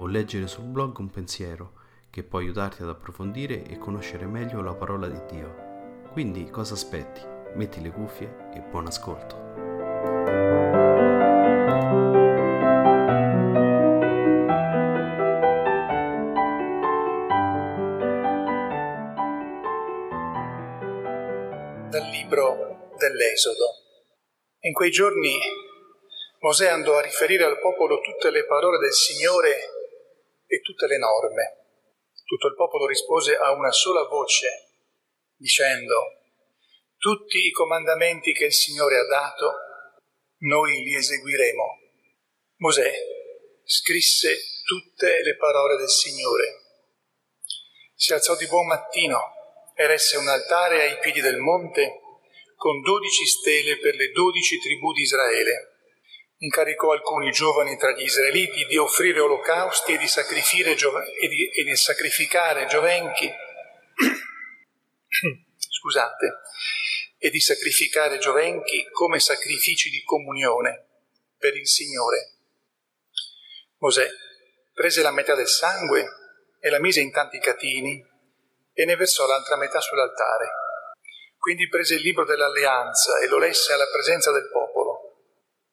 o leggere sul blog un pensiero che può aiutarti ad approfondire e conoscere meglio la parola di Dio. Quindi cosa aspetti? Metti le cuffie e buon ascolto. Dal libro dell'Esodo. In quei giorni Mosè andò a riferire al popolo tutte le parole del Signore e tutte le norme. Tutto il popolo rispose a una sola voce, dicendo, tutti i comandamenti che il Signore ha dato, noi li eseguiremo. Mosè scrisse tutte le parole del Signore. Si alzò di buon mattino, eresse un altare ai piedi del monte con dodici stele per le dodici tribù di Israele incaricò alcuni giovani tra gli israeliti di offrire olocausti e di, e di, e di sacrificare giovenchi, scusate, e di sacrificare giovenchi come sacrifici di comunione per il Signore. Mosè prese la metà del sangue e la mise in tanti catini e ne versò l'altra metà sull'altare. Quindi prese il libro dell'alleanza e lo lesse alla presenza del popolo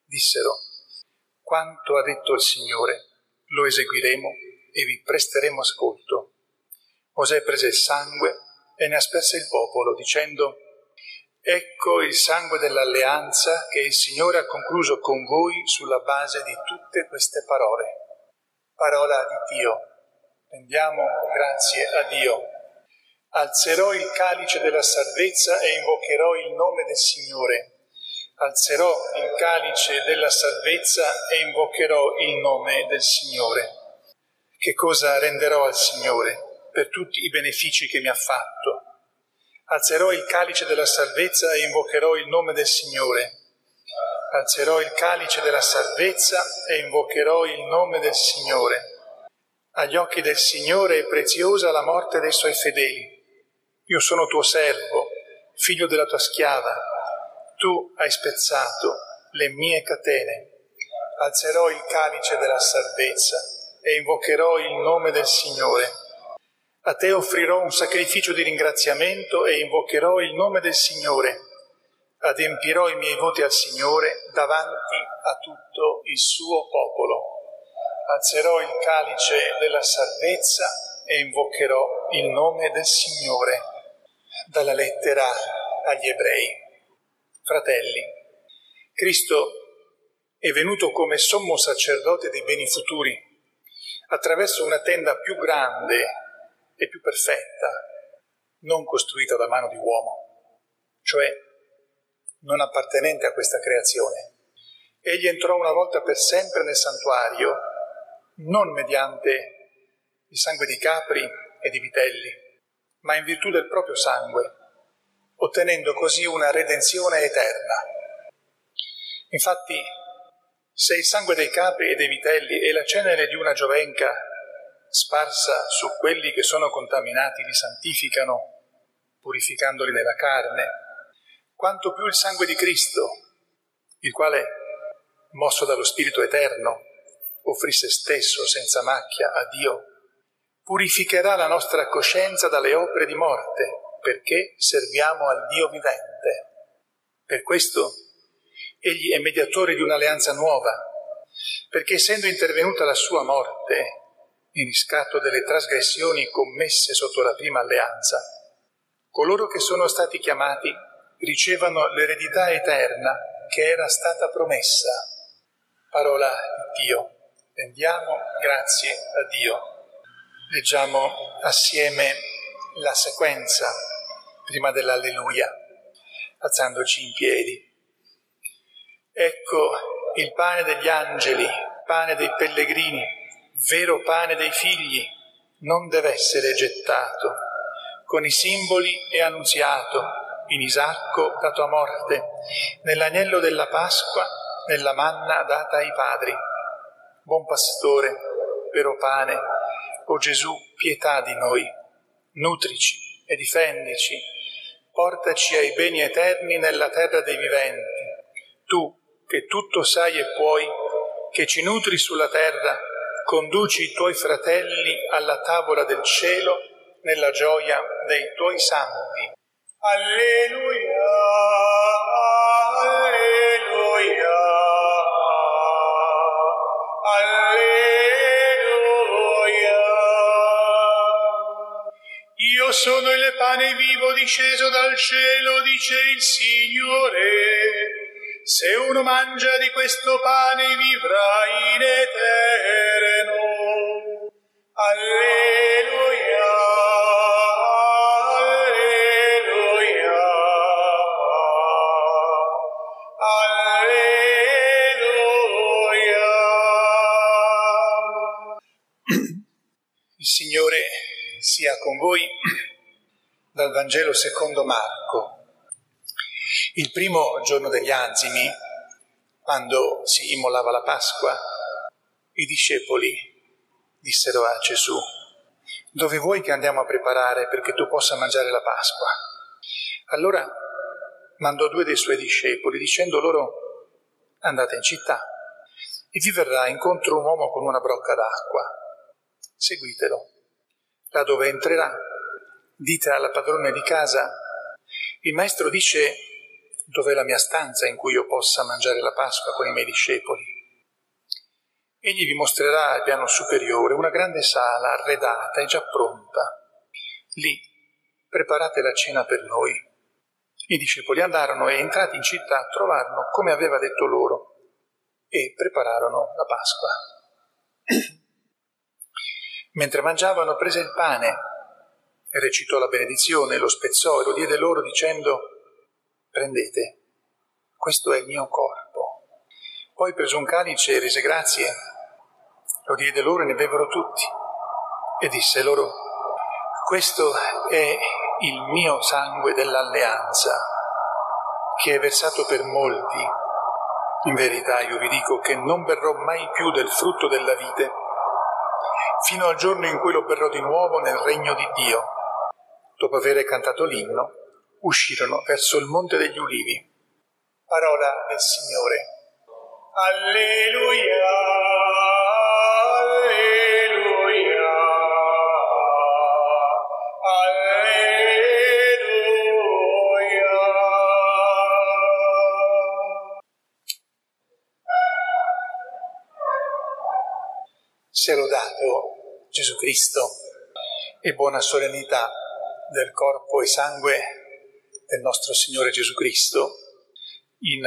dissero, quanto ha detto il Signore, lo eseguiremo e vi presteremo ascolto. Mosè prese il sangue e ne asperse il popolo, dicendo, Ecco il sangue dell'alleanza che il Signore ha concluso con voi sulla base di tutte queste parole. Parola di Dio. Rendiamo grazie a Dio. Alzerò il calice della salvezza e invocherò il nome del Signore alzerò il calice della salvezza e invocherò il nome del Signore. Che cosa renderò al Signore per tutti i benefici che mi ha fatto? Alzerò il calice della salvezza e invocherò il nome del Signore. Alzerò il calice della salvezza e invocherò il nome del Signore. Agli occhi del Signore è preziosa la morte dei suoi fedeli. Io sono tuo servo, figlio della tua schiava tu hai spezzato le mie catene. Alzerò il calice della salvezza e invocherò il nome del Signore. A te offrirò un sacrificio di ringraziamento e invocherò il nome del Signore. Adempirò i miei voti al Signore davanti a tutto il suo popolo. Alzerò il calice della salvezza e invocherò il nome del Signore. Dalla lettera agli ebrei. Fratelli, Cristo è venuto come sommo sacerdote dei beni futuri, attraverso una tenda più grande e più perfetta, non costruita da mano di uomo, cioè non appartenente a questa creazione. Egli entrò una volta per sempre nel santuario, non mediante il sangue di capri e di vitelli, ma in virtù del proprio sangue ottenendo così una redenzione eterna. Infatti, se il sangue dei capri e dei vitelli e la cenere di una giovenca sparsa su quelli che sono contaminati li santificano, purificandoli nella carne, quanto più il sangue di Cristo, il quale, mosso dallo Spirito Eterno, offrì se stesso senza macchia a Dio, purificherà la nostra coscienza dalle opere di morte perché serviamo al Dio vivente. Per questo egli è mediatore di un'alleanza nuova, perché essendo intervenuta la sua morte in riscatto delle trasgressioni commesse sotto la prima alleanza, coloro che sono stati chiamati ricevano l'eredità eterna che era stata promessa. Parola di Dio. Rendiamo grazie a Dio. Leggiamo assieme la sequenza prima dell'alleluia, alzandoci in piedi. Ecco il pane degli angeli, pane dei pellegrini, vero pane dei figli, non deve essere gettato. Con i simboli è annunziato, in Isacco dato a morte, nell'agnello della Pasqua, nella manna data ai padri. Buon pastore, vero pane, o Gesù, pietà di noi, nutrici e difendici, portaci ai beni eterni nella terra dei viventi. Tu, che tutto sai e puoi, che ci nutri sulla terra, conduci i tuoi fratelli alla tavola del cielo nella gioia dei tuoi santi. Alleluia, sono il pane vivo disceso dal cielo, dice il Signore. Se uno mangia di questo pane vivrà in eterno. Alleluia. Alleluia. Alleluia. Il Signore sia con voi Vangelo secondo Marco. Il primo giorno degli azimi, quando si immolava la Pasqua, i discepoli dissero a Gesù, dove vuoi che andiamo a preparare perché tu possa mangiare la Pasqua? Allora mandò due dei suoi discepoli dicendo loro, andate in città e vi verrà incontro un uomo con una brocca d'acqua, seguitelo. Là dove entrerà, dite alla padrona di casa, il maestro dice dov'è la mia stanza in cui io possa mangiare la Pasqua con i miei discepoli. Egli vi mostrerà al piano superiore una grande sala arredata e già pronta. Lì preparate la cena per noi. I discepoli andarono e entrati in città trovarono come aveva detto loro e prepararono la Pasqua. Mentre mangiavano prese il pane, recitò la benedizione, lo spezzò e lo diede loro dicendo prendete, questo è il mio corpo. Poi preso un calice e rese grazie, lo diede loro e ne bevvero tutti. E disse loro, questo è il mio sangue dell'alleanza, che è versato per molti. In verità io vi dico che non berrò mai più del frutto della vite, fino al giorno in cui lo berrò di nuovo nel regno di Dio. Dopo aver cantato l'inno, uscirono verso il monte degli ulivi. Parola del Signore. Alleluia, alleluia, alleluia. Sia lodato Gesù Cristo e buona solennità del corpo e sangue del nostro Signore Gesù Cristo, in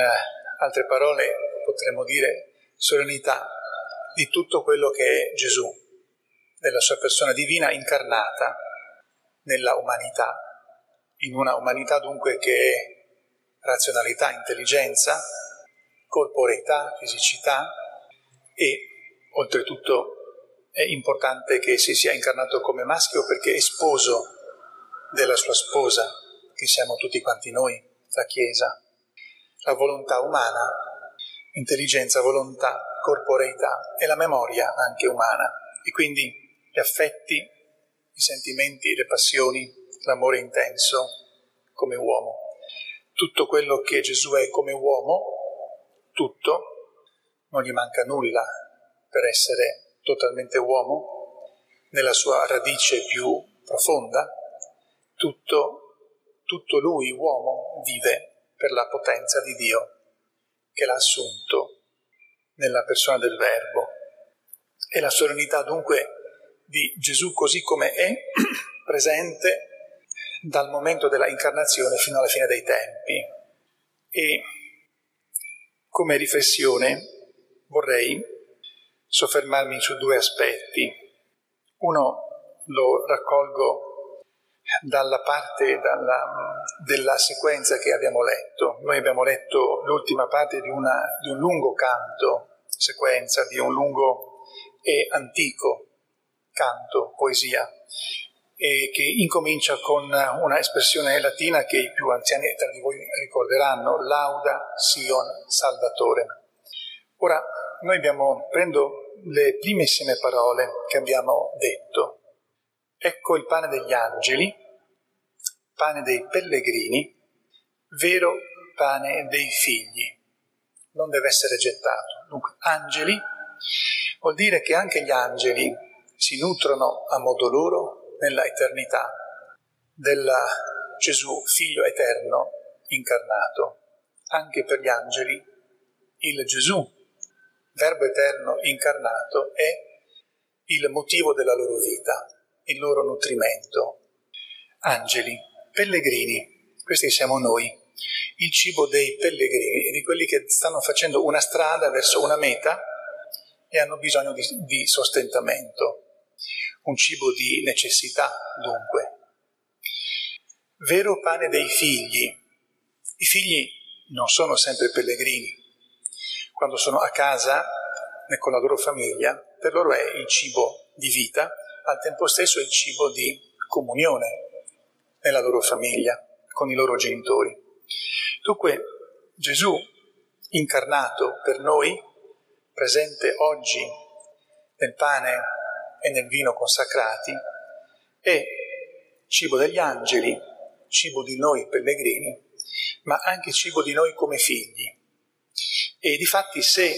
altre parole potremmo dire solennità di tutto quello che è Gesù, della sua persona divina incarnata nella umanità, in una umanità dunque che è razionalità, intelligenza, corporeità, fisicità e oltretutto è importante che si sia incarnato come maschio perché è sposo della sua sposa, che siamo tutti quanti noi, la Chiesa. La volontà umana, intelligenza, volontà, corporeità e la memoria anche umana. E quindi gli affetti, i sentimenti, le passioni, l'amore intenso come uomo. Tutto quello che Gesù è come uomo, tutto, non gli manca nulla per essere totalmente uomo, nella sua radice più profonda, tutto, tutto lui, uomo, vive per la potenza di Dio che l'ha assunto nella persona del Verbo. E la solennità dunque di Gesù così come è, presente dal momento della incarnazione fino alla fine dei tempi. E come riflessione vorrei soffermarmi su due aspetti. Uno lo raccolgo dalla parte dalla, della sequenza che abbiamo letto. Noi abbiamo letto l'ultima parte di, una, di un lungo canto, sequenza, di un lungo e antico canto, poesia, che incomincia con una espressione latina che i più anziani tra di voi ricorderanno, lauda Sion Salvatore. Ora, noi abbiamo, prendo le primissime parole che abbiamo detto. Ecco il pane degli angeli, pane dei pellegrini, vero pane dei figli. Non deve essere gettato. Dunque, angeli vuol dire che anche gli angeli si nutrono a modo loro nella eternità del Gesù, figlio eterno, incarnato. Anche per gli angeli il Gesù, verbo eterno incarnato, è il motivo della loro vita, il loro nutrimento. Angeli, pellegrini, questi siamo noi, il cibo dei pellegrini, di quelli che stanno facendo una strada verso una meta e hanno bisogno di, di sostentamento un cibo di necessità dunque. Vero pane dei figli. I figli non sono sempre pellegrini. Quando sono a casa e con la loro famiglia, per loro è il cibo di vita, al tempo stesso il cibo di comunione nella loro famiglia, con i loro genitori. Dunque Gesù incarnato per noi, presente oggi nel pane e nel vino consacrati, è cibo degli angeli, cibo di noi pellegrini, ma anche cibo di noi come figli. E difatti se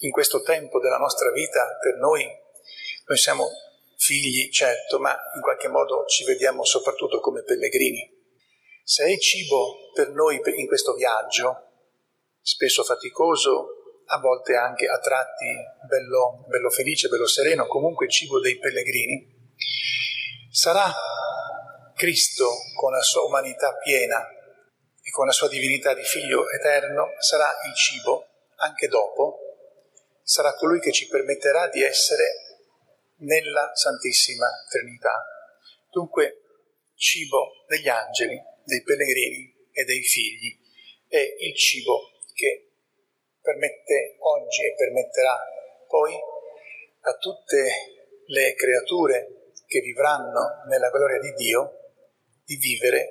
in questo tempo della nostra vita per noi, noi siamo figli, certo, ma in qualche modo ci vediamo soprattutto come pellegrini. Se è cibo per noi in questo viaggio, spesso faticoso, a volte anche a tratti bello, bello felice, bello sereno, comunque cibo dei pellegrini, sarà Cristo con la sua umanità piena e con la sua divinità di figlio eterno, sarà il cibo anche dopo, sarà colui che ci permetterà di essere nella Santissima Trinità. Dunque, cibo degli angeli, dei pellegrini e dei figli è il cibo che permette oggi e permetterà poi a tutte le creature che vivranno nella gloria di Dio di vivere,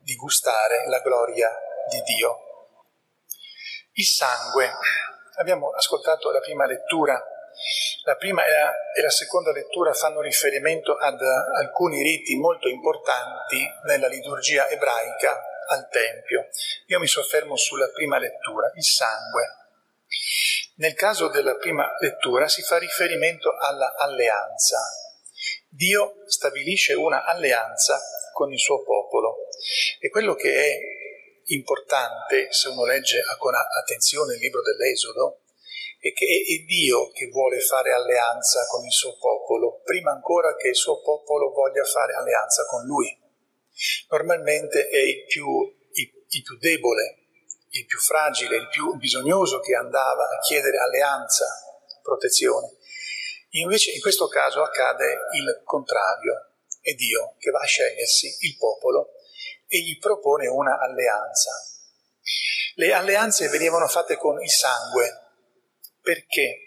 di gustare la gloria di Dio. Il sangue. Abbiamo ascoltato la prima lettura. La prima e la, seconda lettura fanno riferimento ad alcuni riti molto importanti nella liturgia ebraica al Tempio. Io mi soffermo sulla prima lettura, il sangue. Nel caso della prima lettura si fa riferimento alla alleanza. Dio stabilisce una alleanza con il suo popolo e quello che è importante, se uno legge con attenzione il libro dell'Esodo, è che è Dio che vuole fare alleanza con il suo popolo, prima ancora che il suo popolo voglia fare alleanza con lui normalmente è il più, il, il più debole, il più fragile, il più bisognoso che andava a chiedere alleanza, protezione. Invece in questo caso accade il contrario, è Dio che va a scegliersi il popolo e gli propone una alleanza. Le alleanze venivano fatte con il sangue. Perché?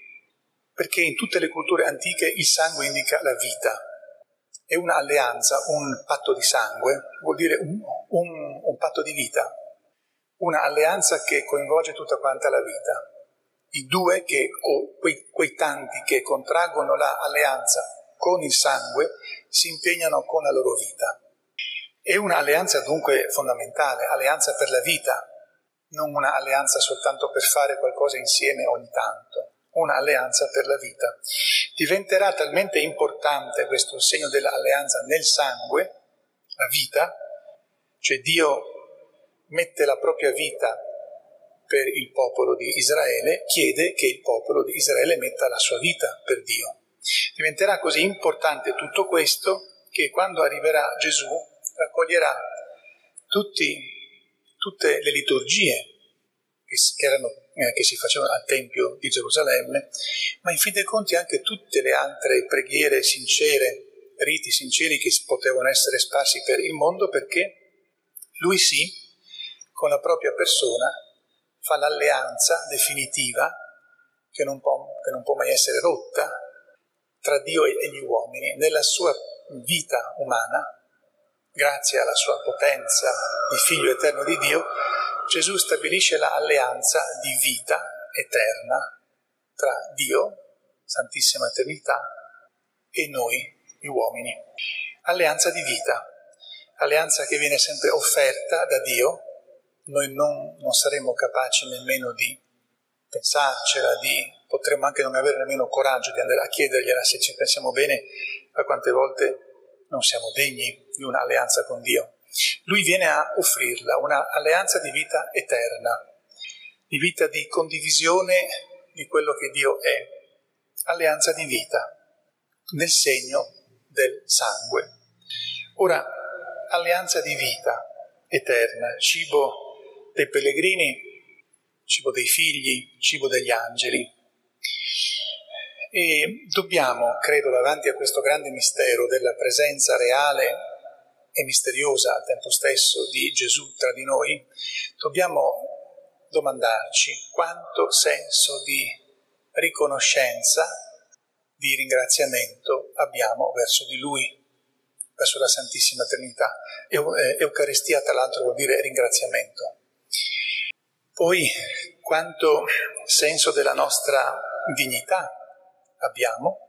Perché in tutte le culture antiche il sangue indica la vita, e un'alleanza, un patto di sangue, vuol dire un, un, un patto di vita, una alleanza che coinvolge tutta quanta la vita. I due che, o quei, quei tanti che contraggono l'alleanza con il sangue si impegnano con la loro vita. È un'alleanza dunque fondamentale, alleanza per la vita, non un'alleanza soltanto per fare qualcosa insieme ogni tanto un'alleanza per la vita. Diventerà talmente importante questo segno dell'alleanza nel sangue, la vita, cioè Dio mette la propria vita per il popolo di Israele, chiede che il popolo di Israele metta la sua vita per Dio. Diventerà così importante tutto questo che quando arriverà Gesù raccoglierà tutti, tutte le liturgie che, erano, eh, che si facevano al Tempio di Gerusalemme, ma in fin dei conti anche tutte le altre preghiere sincere, riti sinceri che potevano essere sparsi per il mondo perché lui sì, con la propria persona, fa l'alleanza definitiva che non può, che non può mai essere rotta tra Dio e gli uomini. Nella sua vita umana, grazie alla sua potenza di figlio eterno di Dio, Gesù stabilisce l'alleanza di vita eterna tra Dio, Santissima Eternità, e noi, gli uomini. Alleanza di vita, alleanza che viene sempre offerta da Dio, noi non, non saremo capaci nemmeno di pensarcela, di, potremmo anche non avere nemmeno coraggio di andare a chiedergliela se ci pensiamo bene, a quante volte non siamo degni di un'alleanza con Dio. Lui viene a offrirla, un'alleanza di vita eterna, di vita di condivisione di quello che Dio è, alleanza di vita, nel segno del sangue. Ora, alleanza di vita eterna, cibo dei pellegrini, cibo dei figli, cibo degli angeli. E dobbiamo, credo, davanti a questo grande mistero della presenza reale e misteriosa al tempo stesso di Gesù tra di noi, dobbiamo domandarci quanto senso di riconoscenza, di ringraziamento abbiamo verso di Lui, verso la Santissima Trinità. Eh, Eucaristia, tra l'altro, vuol dire ringraziamento. Poi, quanto senso della nostra dignità abbiamo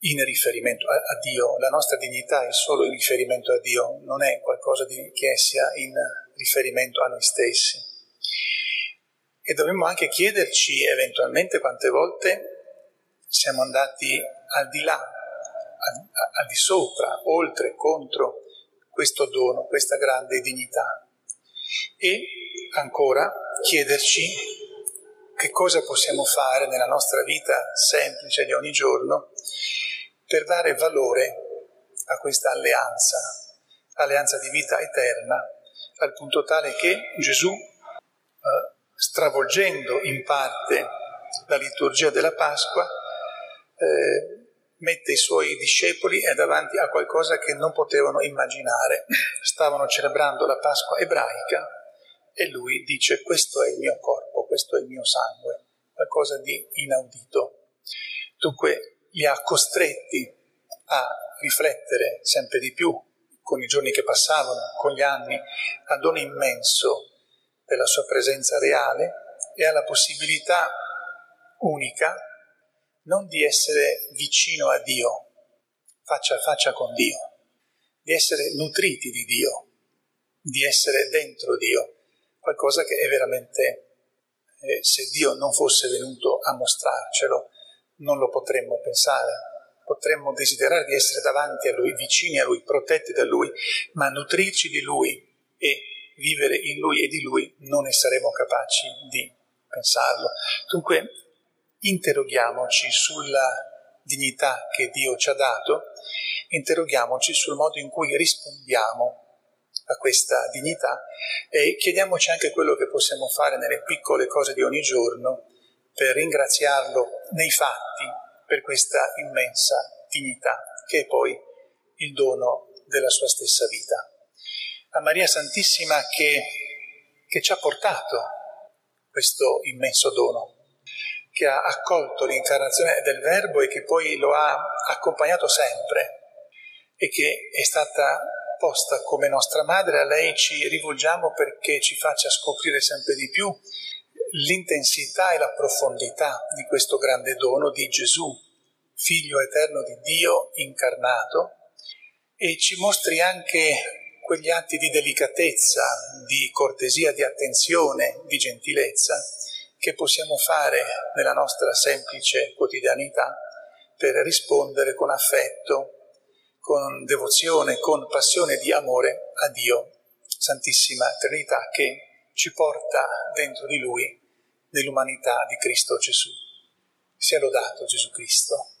in riferimento a, a, Dio. La nostra dignità è solo in riferimento a Dio, non è qualcosa di, che sia in riferimento a noi stessi. E dovremmo anche chiederci eventualmente quante volte siamo andati al di là, al, al di sopra, oltre, contro questo dono, questa grande dignità. E ancora chiederci che cosa possiamo fare nella nostra vita semplice di ogni giorno per dare valore a questa alleanza, alleanza di vita eterna, al punto tale che Gesù, eh, stravolgendo in parte la liturgia della Pasqua, eh, mette i suoi discepoli davanti a qualcosa che non potevano immaginare. Stavano celebrando la Pasqua ebraica e lui dice questo è il mio corpo, questo è il mio sangue, qualcosa di inaudito. Dunque li ha costretti a riflettere sempre di più con i giorni che passavano, con gli anni, al dono immenso della sua presenza reale e alla possibilità unica non di essere vicino a Dio, faccia a faccia con Dio, di essere nutriti di Dio, di essere dentro Dio, qualcosa che è veramente, eh, se Dio non fosse venuto a mostrarcelo, non lo potremmo pensare. Potremmo desiderare di essere davanti a Lui, vicini a Lui, protetti da Lui, ma nutrirci di Lui e vivere in Lui e di Lui non ne saremo capaci di pensarlo. Dunque, interroghiamoci sulla dignità che Dio ci ha dato, interroghiamoci sul modo in cui rispondiamo a questa dignità e chiediamoci anche quello che possiamo fare nelle piccole cose di ogni giorno per ringraziarlo nei fatti per questa immensa dignità che è poi il dono della sua stessa vita. A Maria Santissima che, che ci ha portato questo immenso dono, che ha accolto l'incarnazione del Verbo e che poi lo ha accompagnato sempre e che è stata posta come nostra madre, a lei ci rivolgiamo perché ci faccia scoprire sempre di più l'intensità e la profondità di questo grande dono di Gesù, figlio eterno di Dio incarnato, e ci mostri anche quegli atti di delicatezza, di cortesia, di attenzione, di gentilezza che possiamo fare nella nostra semplice quotidianità per rispondere con affetto, con devozione, con passione di amore a Dio, Santissima Trinità, che ci porta dentro di Lui nell'umanità di Cristo Gesù. Sia lodato Gesù Cristo.